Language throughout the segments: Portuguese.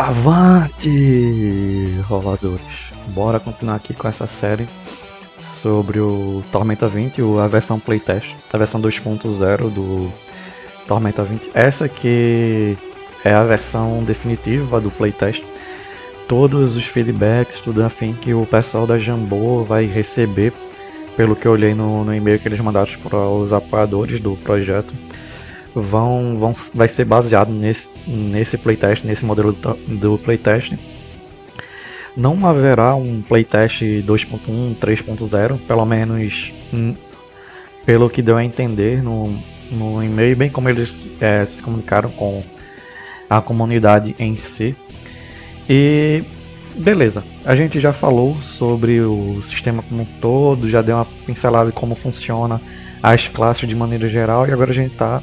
Avante, roladores! Bora continuar aqui com essa série sobre o Tormenta 20, a versão playtest, a versão 2.0 do Tormenta 20. Essa aqui é a versão definitiva do playtest. Todos os feedbacks, tudo afim que o pessoal da Jambô vai receber, pelo que eu olhei no, no e-mail que eles mandaram para os apoiadores do projeto vão, vão vai ser baseado nesse, nesse playtest, nesse modelo do, playtest. Não haverá um playtest 2.1, 3.0, pelo menos hum, pelo que deu a entender no, no e-mail, bem como eles é, se comunicaram com a comunidade em si. E beleza, a gente já falou sobre o sistema como um todo, já deu uma pincelada de como funciona as classes de maneira geral e agora a gente está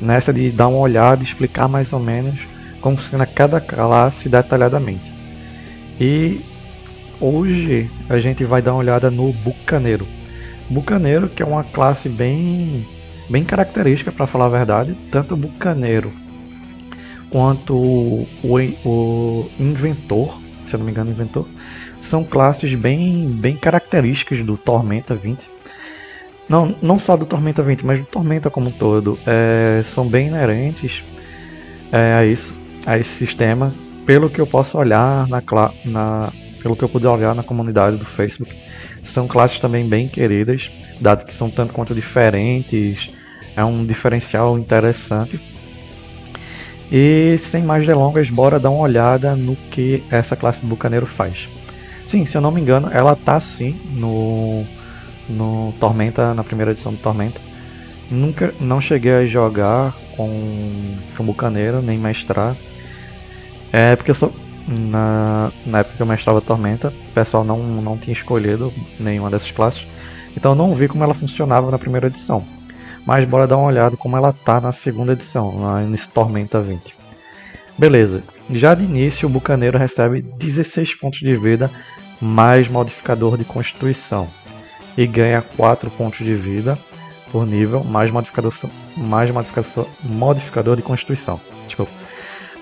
nessa de dar uma olhada e explicar mais ou menos como funciona cada classe detalhadamente. E hoje a gente vai dar uma olhada no Bucaneiro. Bucaneiro que é uma classe bem, bem característica para falar a verdade, tanto o Bucaneiro quanto o, o, Inventor, se eu não me engano, Inventor, são classes bem, bem características do Tormenta 20 não, não só do Tormenta 20, mas do Tormenta como um todo, é, são bem inerentes é, a isso, a esse sistema, pelo que eu posso olhar na, na pelo que eu pude olhar na comunidade do Facebook. São classes também bem queridas, dado que são tanto quanto diferentes, é um diferencial interessante. E sem mais delongas, bora dar uma olhada no que essa classe do Bucaneiro faz. Sim, se eu não me engano, ela tá sim no no Tormenta, na primeira edição do Tormenta. Nunca, não cheguei a jogar com, com Bucaneiro, nem mestrar. É porque eu sou, na, na época que eu mestrava Tormenta, o pessoal não, não tinha escolhido nenhuma dessas classes. Então eu não vi como ela funcionava na primeira edição. Mas bora dar uma olhada como ela tá na segunda edição, nesse Tormenta 20. Beleza, já de início o Bucaneiro recebe 16 pontos de vida mais modificador de Constituição e ganha 4 pontos de vida por nível, mais modificador, mais modificador, modificador de constituição. Desculpa.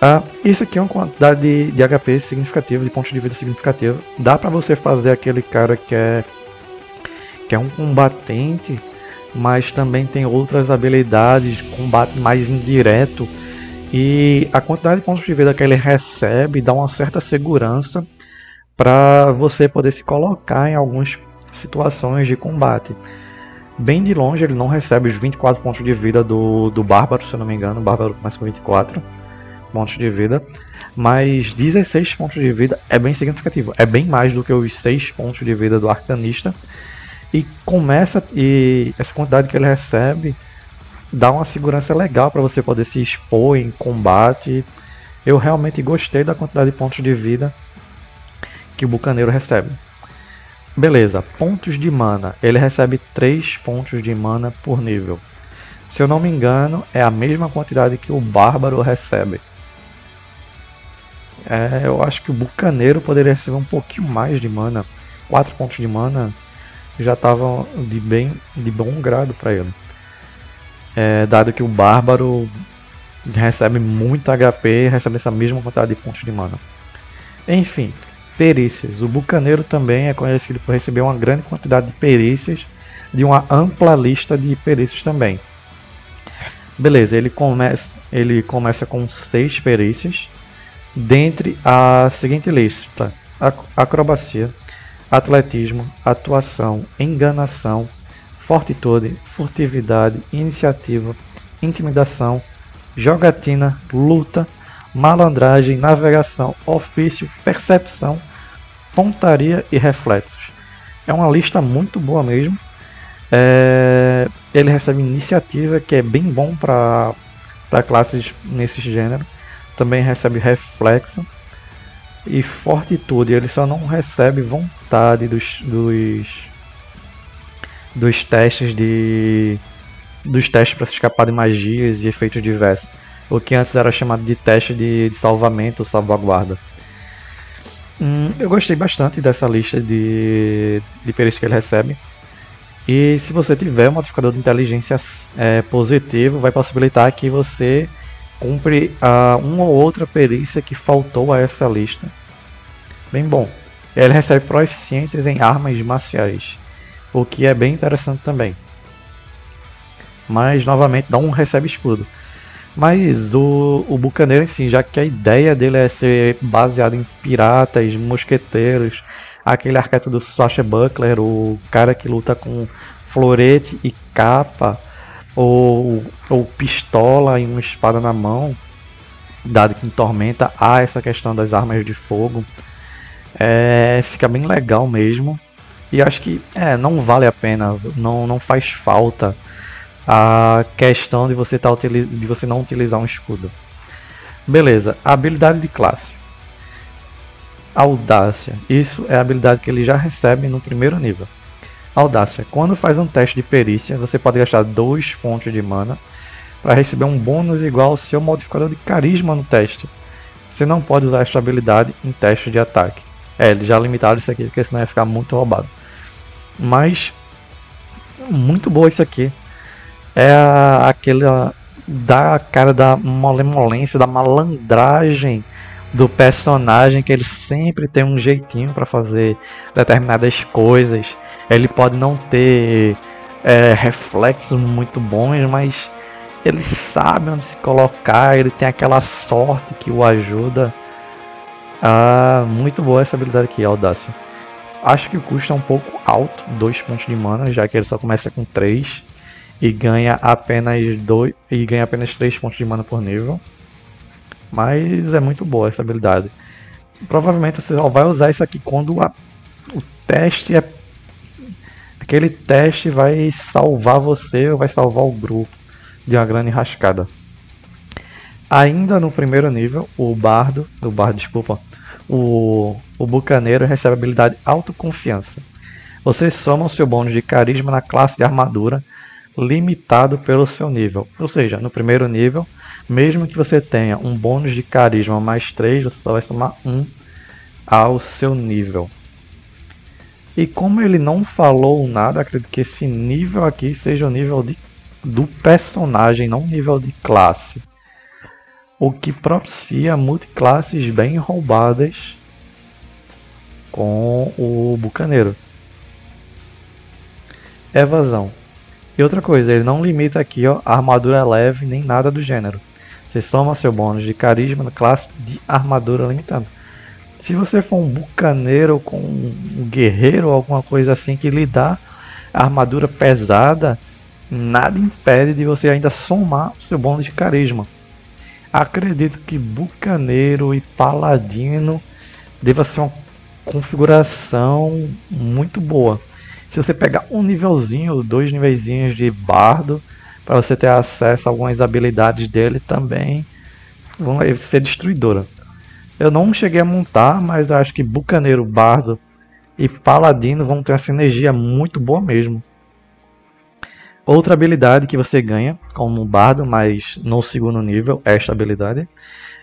Uh, isso aqui é uma quantidade de, de HP significativa, de pontos de vida significativa. Dá pra você fazer aquele cara que é, que é um combatente, mas também tem outras habilidades, combate mais indireto. E a quantidade de pontos de vida que ele recebe dá uma certa segurança para você poder se colocar em alguns situações de combate. Bem de longe ele não recebe os 24 pontos de vida do, do Bárbaro, se eu não me engano. O Bárbaro começa com 24 pontos de vida. Mas 16 pontos de vida é bem significativo. É bem mais do que os 6 pontos de vida do Arcanista. E começa. E essa quantidade que ele recebe dá uma segurança legal para você poder se expor em combate. Eu realmente gostei da quantidade de pontos de vida que o Bucaneiro recebe. Beleza, pontos de mana. Ele recebe 3 pontos de mana por nível. Se eu não me engano, é a mesma quantidade que o Bárbaro recebe. É, eu acho que o Bucaneiro poderia receber um pouquinho mais de mana. 4 pontos de mana já estavam de, bem, de bom grado para ele. É, dado que o Bárbaro recebe muito HP e recebe essa mesma quantidade de pontos de mana. Enfim, Perícias. O bucaneiro também é conhecido por receber uma grande quantidade de perícias, de uma ampla lista de perícias também. Beleza, ele começa, ele começa com seis perícias, dentre a seguinte lista: acrobacia, atletismo, atuação, enganação, fortitude, furtividade, iniciativa, intimidação, jogatina, luta, malandragem, navegação, ofício, percepção, pontaria e reflexos. É uma lista muito boa mesmo. É, ele recebe iniciativa, que é bem bom para classes nesse gênero. Também recebe reflexo e fortitude. Ele só não recebe vontade dos, dos, dos testes de dos testes para se escapar de magias e efeitos diversos o que antes era chamado de teste de, de salvamento salvaguarda. Hum, eu gostei bastante dessa lista de, de perícias que ele recebe. E se você tiver um modificador de inteligência é, positivo, vai possibilitar que você cumpre uh, uma ou outra perícia que faltou a essa lista. Bem bom. Ele recebe proficiências em armas marciais, o que é bem interessante também. Mas novamente não recebe escudo. Mas o, o Bucaneiro si, já que a ideia dele é ser baseado em piratas, mosqueteiros, aquele arquétipo do Sasha Buckler, o cara que luta com florete e capa, ou, ou pistola e uma espada na mão, dado que em Tormenta há essa questão das armas de fogo. É, fica bem legal mesmo. E acho que é, não vale a pena, não, não faz falta a questão de você, tá, de você não utilizar um escudo. Beleza, habilidade de classe. Audácia. Isso é a habilidade que ele já recebe no primeiro nível. Audácia. Quando faz um teste de perícia, você pode gastar 2 pontos de mana para receber um bônus igual ao seu modificador de carisma no teste. Você não pode usar esta habilidade em teste de ataque. É, eles já limitaram isso aqui, porque senão ia ficar muito roubado. Mas, muito boa isso aqui é aquela da cara da malemolência, da malandragem do personagem que ele sempre tem um jeitinho para fazer determinadas coisas. Ele pode não ter é, reflexos muito bons, mas ele sabe onde se colocar, ele tem aquela sorte que o ajuda. Ah, muito boa essa habilidade aqui, Audácia. Acho que o custo é um pouco alto, 2 pontos de mana, já que ele só começa com 3 e ganha apenas dois e ganha apenas 3 pontos de mana por nível. Mas é muito boa essa habilidade. Provavelmente você só vai usar isso aqui quando a, o teste é aquele teste vai salvar você ou vai salvar o grupo de uma grande rascada. Ainda no primeiro nível, o bardo, o bardo, desculpa, o, o bucaneiro recebe a habilidade autoconfiança. Você soma o seu bônus de carisma na classe de armadura limitado pelo seu nível. Ou seja, no primeiro nível, mesmo que você tenha um bônus de carisma mais 3, você só vai somar 1 ao seu nível. E como ele não falou nada, acredito que esse nível aqui seja o nível de, do personagem, não o nível de classe. O que propicia multiclasses bem roubadas com o bucaneiro. Evasão. E outra coisa, ele não limita aqui ó, a armadura leve nem nada do gênero. Você soma seu bônus de carisma na classe de armadura limitando. Se você for um bucaneiro com um guerreiro ou alguma coisa assim que lhe dá armadura pesada, nada impede de você ainda somar seu bônus de carisma. Acredito que bucaneiro e paladino deva ser uma configuração muito boa se você pegar um nívelzinho, dois nivelzinhos de bardo, para você ter acesso a algumas habilidades dele também, vão ser destruidora. Eu não cheguei a montar, mas acho que Bucaneiro, Bardo e Paladino vão ter uma sinergia muito boa mesmo. Outra habilidade que você ganha como Bardo, mas no segundo nível, esta habilidade,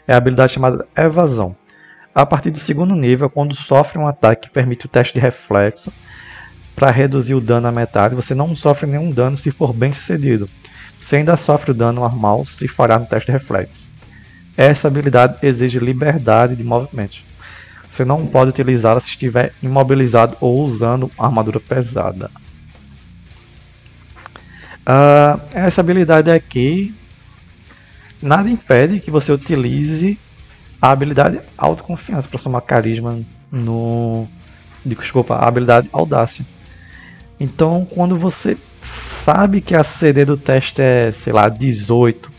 é a habilidade chamada Evasão. A partir do segundo nível, quando sofre um ataque que permite o teste de reflexo, para reduzir o dano à metade, você não sofre nenhum dano se for bem sucedido. Você ainda sofre o dano normal se falhar no teste de reflexo. Essa habilidade exige liberdade de movimento. Você não pode utilizá-la se estiver imobilizado ou usando armadura pesada. Uh, essa habilidade aqui nada impede que você utilize a habilidade autoconfiança para somar carisma no desculpa, a habilidade audácia. Então, quando você sabe que a CD do teste é, sei lá, 18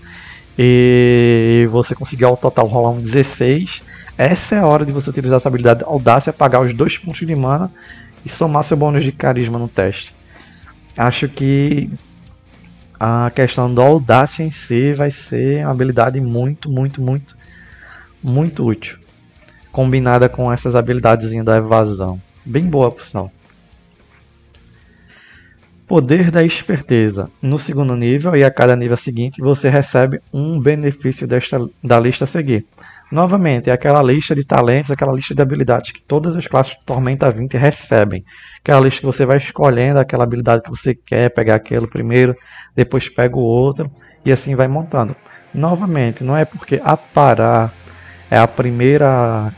e você conseguir ao total rolar um 16, essa é a hora de você utilizar essa habilidade audácia, pagar os dois pontos de mana e somar seu bônus de carisma no teste. Acho que a questão da audácia em si vai ser uma habilidade muito, muito, muito, muito útil. Combinada com essas habilidades da evasão. Bem boa, por sinal. Poder da esperteza. No segundo nível e a cada nível seguinte, você recebe um benefício desta, da lista a seguir. Novamente, é aquela lista de talentos, aquela lista de habilidades que todas as classes de Tormenta 20 recebem. Aquela lista que você vai escolhendo aquela habilidade que você quer, pegar aquele primeiro, depois pega o outro e assim vai montando. Novamente, não é porque aparar é a primeira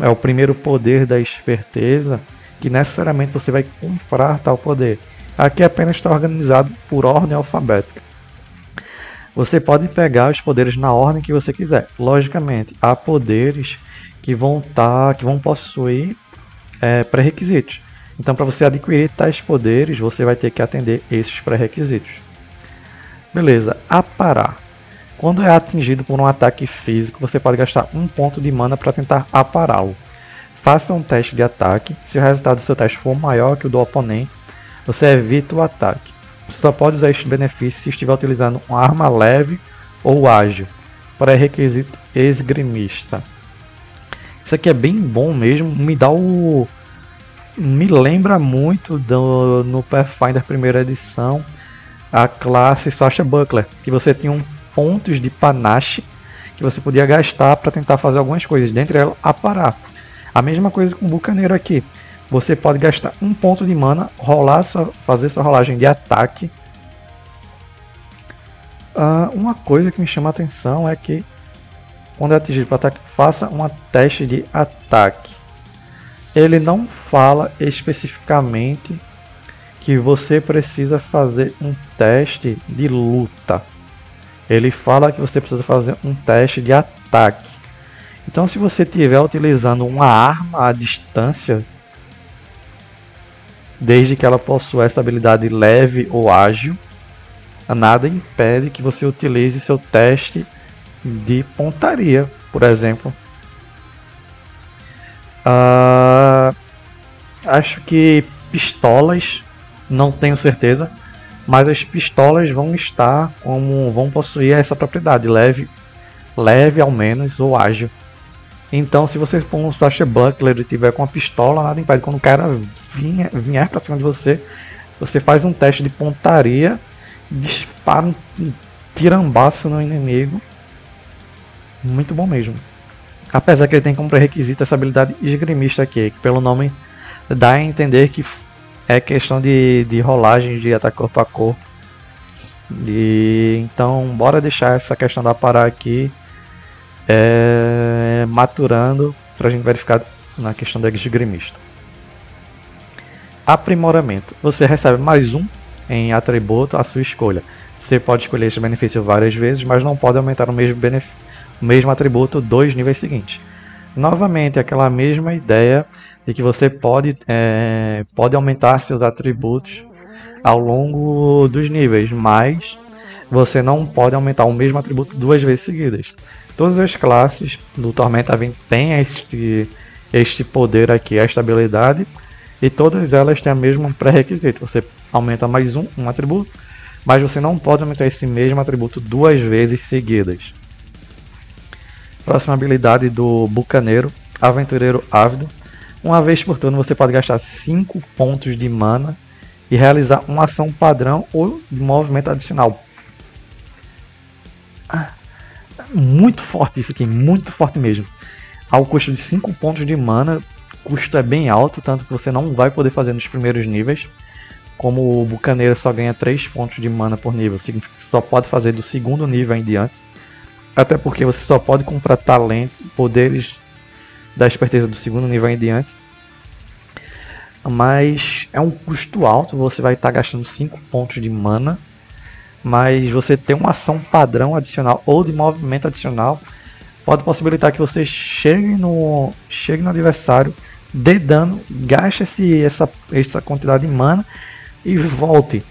é o primeiro poder da esperteza que necessariamente você vai comprar tal poder. Aqui apenas está organizado por ordem alfabética. Você pode pegar os poderes na ordem que você quiser. Logicamente, há poderes que vão tá, que vão possuir é, pré-requisitos. Então, para você adquirir tais poderes, você vai ter que atender esses pré-requisitos. Beleza, aparar. Quando é atingido por um ataque físico, você pode gastar um ponto de mana para tentar apará-lo. Faça um teste de ataque. Se o resultado do seu teste for maior que o do oponente, você evita o ataque. Você só pode usar este benefício se estiver utilizando uma arma leve ou ágil. Para requisito esgrimista. Isso aqui é bem bom mesmo. Me dá o. Me lembra muito do, no Pathfinder primeira edição a classe Sasha Buckler, que você tinha um pontos de panache que você podia gastar para tentar fazer algumas coisas, dentre elas aparar. A mesma coisa com o bucaneiro aqui. Você pode gastar um ponto de mana, rolar sua, fazer sua rolagem de ataque. Uh, uma coisa que me chama a atenção é que quando é atingido por ataque, faça um teste de ataque. Ele não fala especificamente que você precisa fazer um teste de luta ele fala que você precisa fazer um teste de ataque. Então, se você estiver utilizando uma arma à distância, desde que ela possua essa habilidade leve ou ágil, nada impede que você utilize seu teste de pontaria, por exemplo. Uh, acho que pistolas, não tenho certeza, mas as pistolas vão estar como vão possuir essa propriedade leve, leve ao menos ou ágil. Então, se você for um Sasha Buckler e tiver com a pistola, nada impede quando o cara vier, vier para cima de você, você faz um teste de pontaria, dispara um tirambaço no inimigo. Muito bom mesmo. Apesar que ele tem como pré-requisito essa habilidade esgrimista aqui, que pelo nome dá a entender que é questão de, de rolagem de ataque corpo a corpo. E, então, bora deixar essa questão da parar aqui é, maturando para a gente verificar na questão do esgrimista. Aprimoramento. Você recebe mais um em atributo à sua escolha. Você pode escolher esse benefício várias vezes, mas não pode aumentar o mesmo, o mesmo atributo dois níveis seguintes. Novamente, aquela mesma ideia de que você pode, é, pode aumentar seus atributos ao longo dos níveis, mas você não pode aumentar o mesmo atributo duas vezes seguidas. Todas as classes do Tormenta 20 têm este, este poder aqui, esta habilidade, e todas elas têm o mesmo pré-requisito. Você aumenta mais um, um atributo, mas você não pode aumentar esse mesmo atributo duas vezes seguidas. Próxima habilidade do Bucaneiro, Aventureiro Ávido. Uma vez por turno você pode gastar 5 pontos de mana e realizar uma ação padrão ou de movimento adicional. Ah, muito forte isso aqui, muito forte mesmo. Ao custo de 5 pontos de mana, custo é bem alto, tanto que você não vai poder fazer nos primeiros níveis. Como o Bucaneiro só ganha 3 pontos de mana por nível, significa que só pode fazer do segundo nível em diante. Até porque você só pode comprar talento, poderes da esperteza do segundo nível em diante. Mas é um custo alto, você vai estar gastando 5 pontos de mana. Mas você ter uma ação padrão adicional ou de movimento adicional pode possibilitar que você chegue no, chegue no adversário, dê dano, gaste esse, essa, essa quantidade de mana e volte.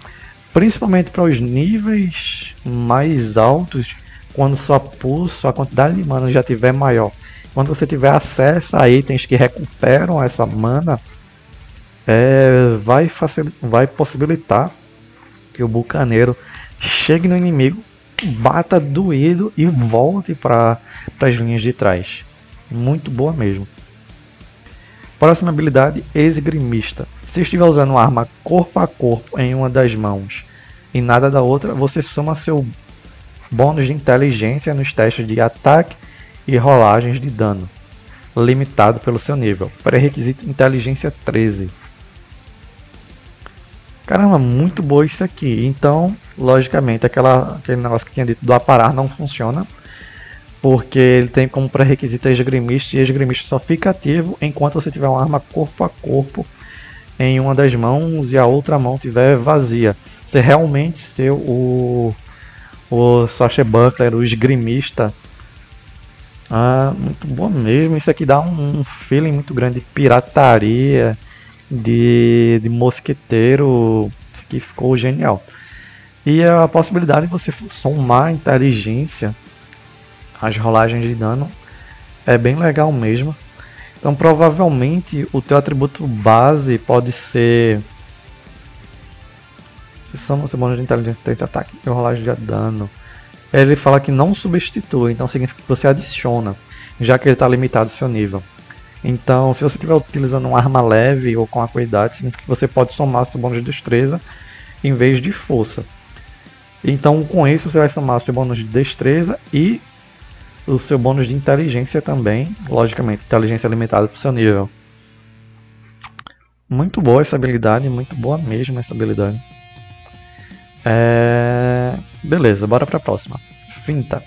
Principalmente para os níveis mais altos, quando sua pulso, a quantidade de mana já tiver maior. Quando você tiver acesso a itens que recuperam essa mana, é, vai, vai possibilitar que o bucaneiro chegue no inimigo, bata doído e volte para as linhas de trás. Muito boa mesmo. Próxima habilidade, esgrimista. Se estiver usando uma arma corpo a corpo em uma das mãos e nada da outra, você soma seu bônus de inteligência nos testes de ataque e rolagens de dano, limitado pelo seu nível. Pré-requisito inteligência 13. Caramba, muito boa isso aqui. Então, logicamente, aquela, aquele negócio que tinha dito do aparar não funciona, porque ele tem como pré-requisito a esgrimista, e esgrimista só fica ativo enquanto você tiver uma arma corpo a corpo em uma das mãos e a outra mão tiver vazia. Você realmente ser o, o Swashbuckler, o esgrimista, ah, muito bom mesmo. Isso aqui dá um, um feeling muito grande de pirataria, de, de mosqueteiro. Aqui ficou genial. E a possibilidade de você somar inteligência às rolagens de dano é bem legal mesmo. Então provavelmente o teu atributo base pode ser se soma seu bônus de inteligência, de ataque e rolagem de dano ele fala que não substitui, então significa que você adiciona, já que ele está limitado ao seu nível. Então, se você estiver utilizando uma arma leve ou com acuidade, significa que você pode somar seu bônus de destreza em vez de força. Então, com isso, você vai somar seu bônus de destreza e o seu bônus de inteligência também. Logicamente, inteligência limitada para o seu nível. Muito boa essa habilidade, muito boa mesmo essa habilidade. É... Beleza, bora para a próxima. Finta.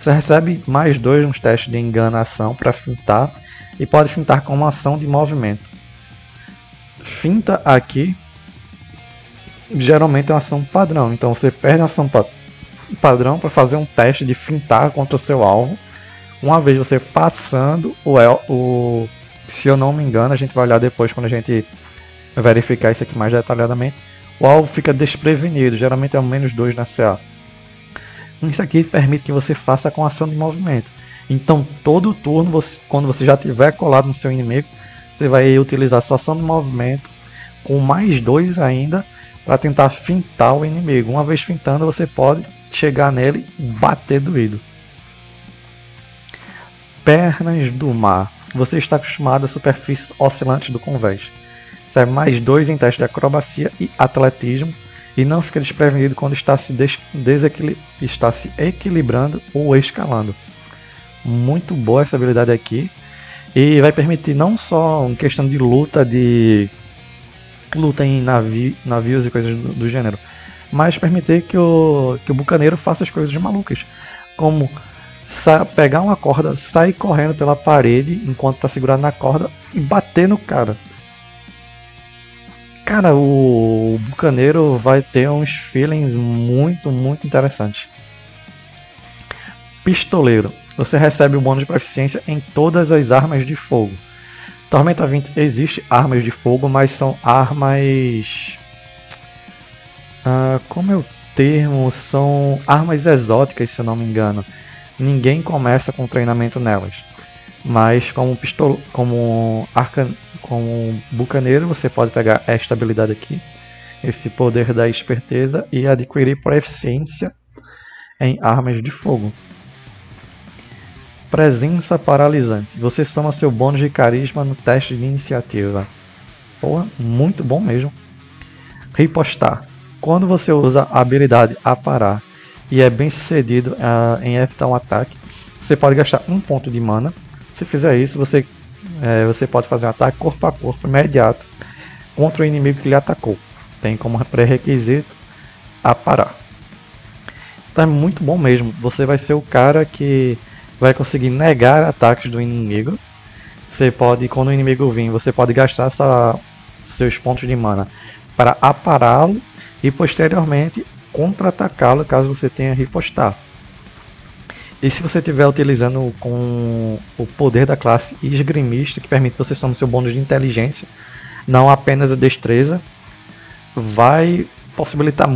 Você recebe mais dois nos testes de enganação para fintar e pode fintar com uma ação de movimento. Finta aqui geralmente é uma ação padrão, então você perde a ação pa padrão para fazer um teste de fintar contra o seu alvo. Uma vez você passando o, o se eu não me engano, a gente vai olhar depois quando a gente verificar isso aqui mais detalhadamente o alvo fica desprevenido, geralmente é o menos 2 na CA. Isso aqui permite que você faça com ação de movimento. Então, todo turno, você, quando você já tiver colado no seu inimigo, você vai utilizar sua ação de movimento com mais 2 ainda para tentar fintar o inimigo. Uma vez fintando, você pode chegar nele e bater doído. Pernas do mar. Você está acostumado à superfície oscilante do convés recebe mais dois em teste de acrobacia e atletismo e não fica desprevenido quando está se, está se equilibrando ou escalando. Muito boa essa habilidade aqui e vai permitir não só uma questão de luta de luta em navi, navios e coisas do, do, gênero, mas permitir que o, que o bucaneiro faça as coisas malucas, como pegar uma corda, sair correndo pela parede enquanto está segurado na corda e bater no cara. Cara, o Bucaneiro vai ter uns feelings muito, muito interessantes. Pistoleiro. Você recebe o bônus de proficiência em todas as armas de fogo. Tormenta 20 existe armas de fogo, mas são armas. Ah, como é o termo? São armas exóticas, se eu não me engano. Ninguém começa com treinamento nelas. Mas como pistol... como arca com bucaneiro, você pode pegar esta habilidade aqui, esse poder da esperteza, e adquirir proficiência em armas de fogo. Presença paralisante. Você soma seu bônus de carisma no teste de iniciativa. Boa, muito bom mesmo. Ripostar. Quando você usa a habilidade aparar e é bem sucedido uh, em evitar um ataque, você pode gastar um ponto de mana. Se fizer isso, você é, você pode fazer um ataque corpo a corpo imediato contra o inimigo que lhe atacou. Tem como pré-requisito a parar. Então é muito bom mesmo. Você vai ser o cara que vai conseguir negar ataques do inimigo. Você pode, quando o inimigo vir, você pode gastar essa, seus pontos de mana para apará-lo e posteriormente contra-atacá-lo caso você tenha ripostar. E se você estiver utilizando com o poder da classe esgrimista, que permite você somar seu bônus de inteligência, não apenas a destreza, vai possibilitar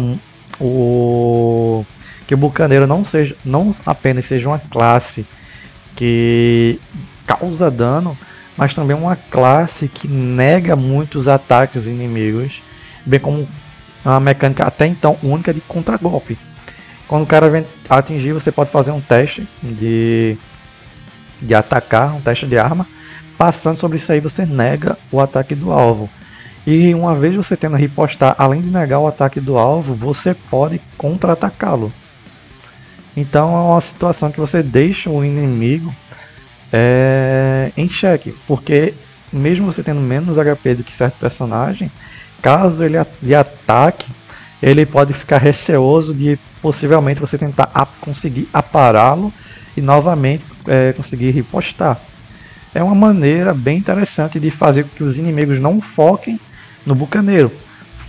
o que o bucaneiro não seja não apenas seja uma classe que causa dano, mas também uma classe que nega muitos ataques inimigos, bem como uma mecânica até então única de contragolpe. Quando o cara vem atingir, você pode fazer um teste de, de atacar, um teste de arma. Passando sobre isso aí, você nega o ataque do alvo. E uma vez você tendo ripostar, além de negar o ataque do alvo, você pode contra-atacá-lo. Então é uma situação que você deixa o inimigo é, em xeque, porque mesmo você tendo menos HP do que certo personagem, caso ele lhe ataque, ele pode ficar receoso de possivelmente você tentar conseguir apará-lo e novamente é, conseguir ripostar. É uma maneira bem interessante de fazer com que os inimigos não foquem no bucaneiro,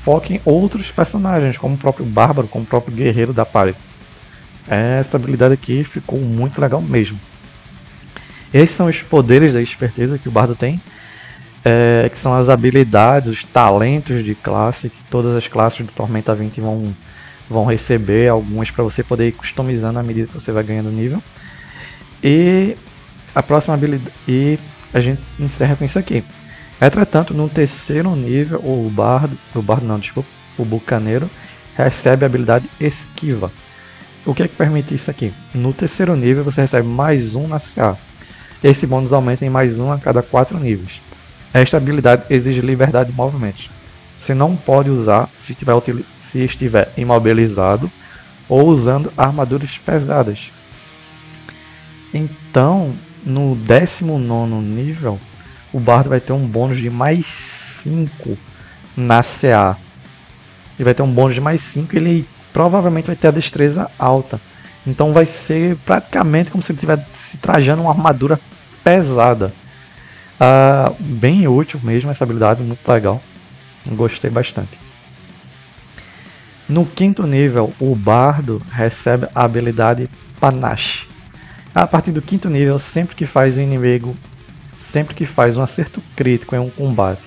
foquem outros personagens, como o próprio bárbaro, como o próprio guerreiro da party. Essa habilidade aqui ficou muito legal mesmo. Esses são os poderes da esperteza que o bardo tem é, que são as habilidades, os talentos de classe que todas as classes do Tormenta 20 vão, vão receber, algumas para você poder ir customizando à medida que você vai ganhando nível. E a próxima habilidade e a gente encerra com isso aqui. Entretanto, no terceiro nível, o bardo, o bardo não, desculpa, o bucaneiro recebe a habilidade esquiva. O que é que permite isso aqui? No terceiro nível você recebe mais um na CA. Esse bônus aumenta em mais um a cada quatro níveis. Esta habilidade exige liberdade de movimentos. Você não pode usar se estiver, se estiver imobilizado ou usando armaduras pesadas. Então, no 19 nível, o bardo vai ter um bônus de mais 5 na CA. Ele vai ter um bônus de mais 5 e ele provavelmente vai ter a destreza alta. Então vai ser praticamente como se ele estivesse trajando uma armadura pesada. Uh, bem útil mesmo essa habilidade, muito legal. Gostei bastante. No quinto nível, o bardo recebe a habilidade Panache. A partir do quinto nível, sempre que faz o inimigo, sempre que faz um acerto crítico em um combate,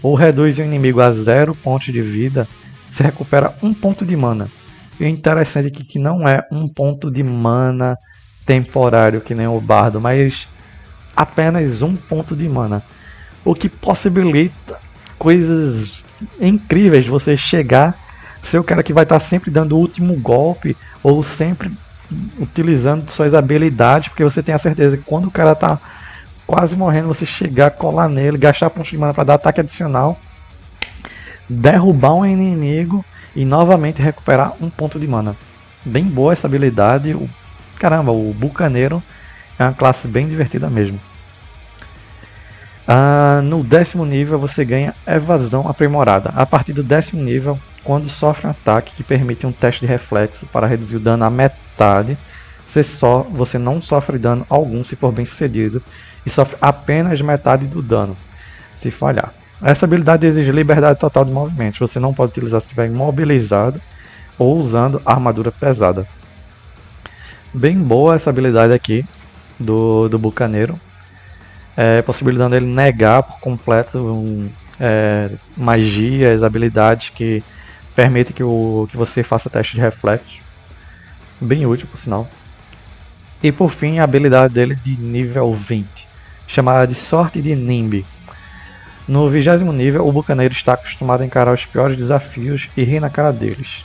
ou reduz o inimigo a zero pontos de vida, se recupera um ponto de mana. E o interessante aqui é que não é um ponto de mana temporário que nem o bardo, mas apenas um ponto de mana, o que possibilita coisas incríveis. Você chegar, ser o cara que vai estar sempre dando o último golpe ou sempre utilizando suas habilidades, porque você tem a certeza que quando o cara está quase morrendo, você chegar, colar nele, gastar pontos de mana para dar ataque adicional, derrubar um inimigo e novamente recuperar um ponto de mana. Bem boa essa habilidade. O, caramba, o bucaneiro é uma classe bem divertida mesmo. Ah, no décimo nível você ganha evasão aprimorada. A partir do décimo nível, quando sofre um ataque que permite um teste de reflexo para reduzir o dano à metade, você, só, você não sofre dano algum se for bem sucedido e sofre apenas metade do dano se falhar. Essa habilidade exige liberdade total de movimentos. Você não pode utilizar se estiver imobilizado ou usando armadura pesada. Bem boa essa habilidade aqui do, do Bucaneiro é, possibilitando ele negar por completo um, é, magias, habilidades que permitem que, o, que você faça teste de reflexos. Bem útil, por sinal. E por fim, a habilidade dele de nível 20, chamada de Sorte de Nimbi. No vigésimo nível, o bucaneiro está acostumado a encarar os piores desafios e rir na cara deles,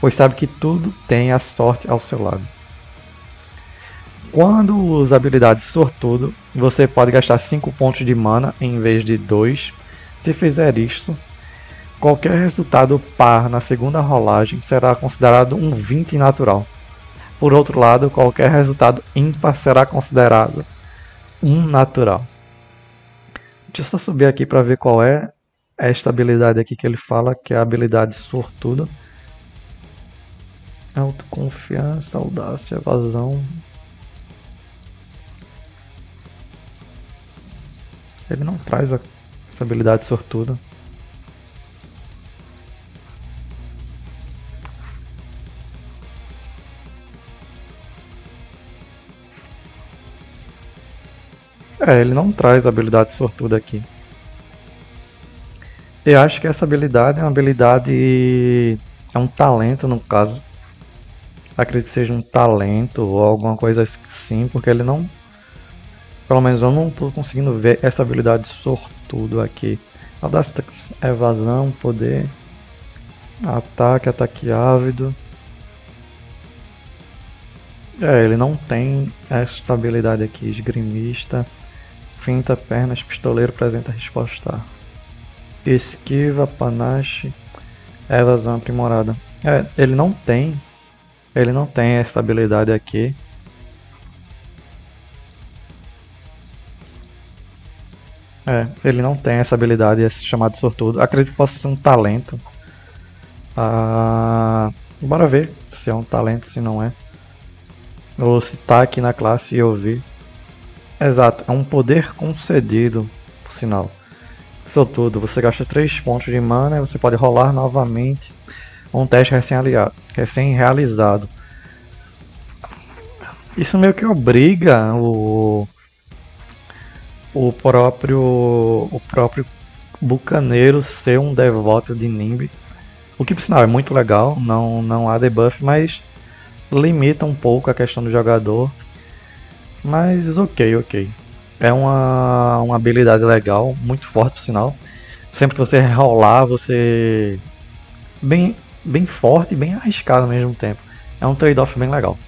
pois sabe que tudo tem a sorte ao seu lado. Quando usa a habilidade Sortudo, você pode gastar 5 pontos de mana em vez de 2. Se fizer isto, qualquer resultado par na segunda rolagem será considerado um 20 natural. Por outro lado, qualquer resultado ímpar será considerado um natural. Deixa eu só subir aqui para ver qual é esta habilidade aqui que ele fala, que é a habilidade sortuda. Autoconfiança, audácia, evasão, Ele não traz a, essa habilidade sortuda. É, ele não traz a habilidade sortuda aqui. Eu acho que essa habilidade é uma habilidade. É um talento no caso. Acredito que seja um talento ou alguma coisa assim, porque ele não pelo menos eu não estou conseguindo ver essa habilidade sortudo aqui. Audácia, evasão, poder, ataque, ataque ávido. É, ele não tem esta habilidade aqui, esgrimista, finta, pernas, pistoleiro, apresenta resposta. Esquiva, panache, evasão aprimorada. É, ele não tem, ele não tem essa habilidade aqui. É, ele não tem essa habilidade, esse chamado sortudo. Acredito que possa ser um talento. Ah, bora ver se é um talento, se não é. Ou se tá aqui na classe e eu vi. Exato, é um poder concedido, por sinal. Isso tudo, você gasta 3 pontos de mana e você pode rolar novamente um teste recém-realizado. Isso meio que obriga o, o próprio o próprio bucaneiro ser um devoto de Nimb. O que por sinal é muito legal, não, não há debuff, mas limita um pouco a questão do jogador. Mas ok, ok. É uma, uma habilidade legal, muito forte por sinal. Sempre que você rolar, você. Bem, bem forte e bem arriscado ao mesmo tempo. É um trade-off bem legal.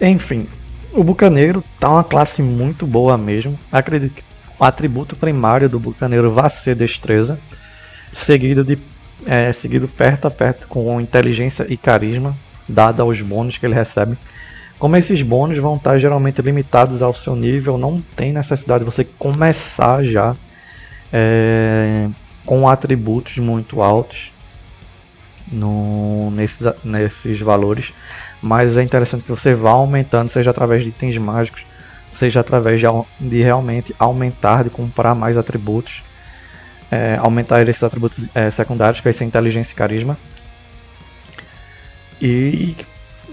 Enfim, o Bucaneiro tá uma classe muito boa mesmo. Acredito que o atributo primário do Bucaneiro vai ser destreza, seguido de é, seguido perto a perto com inteligência e carisma, dado aos bônus que ele recebe. Como esses bônus vão estar geralmente limitados ao seu nível, não tem necessidade de você começar já é, com atributos muito altos no, nesses, nesses valores. Mas é interessante que você vá aumentando, seja através de itens mágicos, seja através de, de realmente aumentar, de comprar mais atributos. É, aumentar esses atributos é, secundários, que vai ser inteligência e carisma. E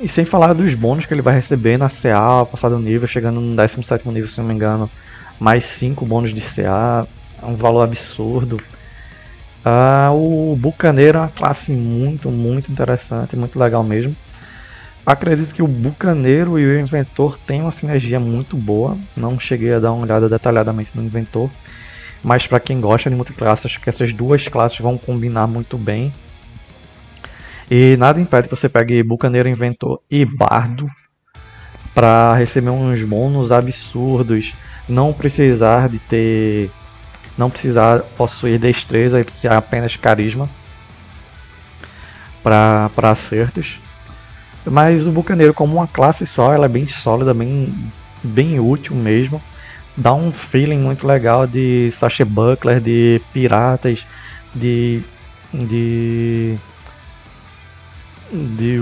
e sem falar dos bônus que ele vai receber na CA, passado nível, chegando no 17 nível, se não me engano, mais 5 bônus de CA, é um valor absurdo. Ah, o Bucaneiro é uma classe muito, muito interessante, muito legal mesmo. Acredito que o Bucaneiro e o Inventor têm uma sinergia muito boa. Não cheguei a dar uma olhada detalhadamente no Inventor, mas para quem gosta de multiclasse, acho que essas duas classes vão combinar muito bem. E nada impede que você pegue Bucaneiro Inventor e Bardo para receber uns bônus absurdos, não precisar de ter não precisar possuir destreza e precisar apenas carisma para acertos. Mas o Bucaneiro como uma classe só, ela é bem sólida, bem, bem útil mesmo. Dá um feeling muito legal de Sacha Buckler, de piratas, de, de de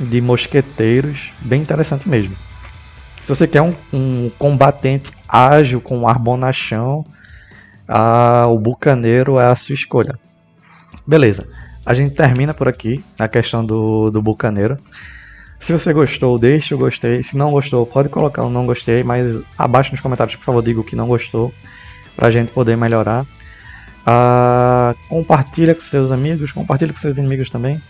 de mosqueteiros, bem interessante mesmo. Se você quer um, um combatente ágil com ar bonachão, a, o bucaneiro é a sua escolha. Beleza, a gente termina por aqui a questão do, do bucaneiro. Se você gostou, deixe o gostei. Se não gostou, pode colocar um não gostei, mas abaixo nos comentários, por favor, diga o que não gostou, pra gente poder melhorar. Uh, compartilha com seus amigos, compartilha com seus inimigos também.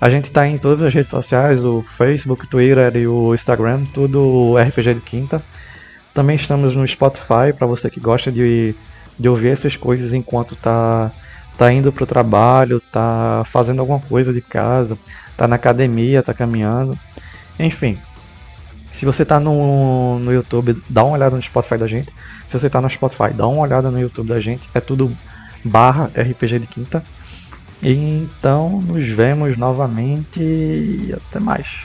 A gente está em todas as redes sociais, o Facebook, Twitter e o Instagram, tudo RPG de Quinta. Também estamos no Spotify para você que gosta de, de ouvir essas coisas enquanto tá, tá indo para o trabalho, tá fazendo alguma coisa de casa, tá na academia, tá caminhando. Enfim, se você está no, no YouTube, dá uma olhada no Spotify da gente. Se você está no Spotify, dá uma olhada no YouTube da gente. É tudo barra RPG de Quinta. Então nos vemos novamente e até mais.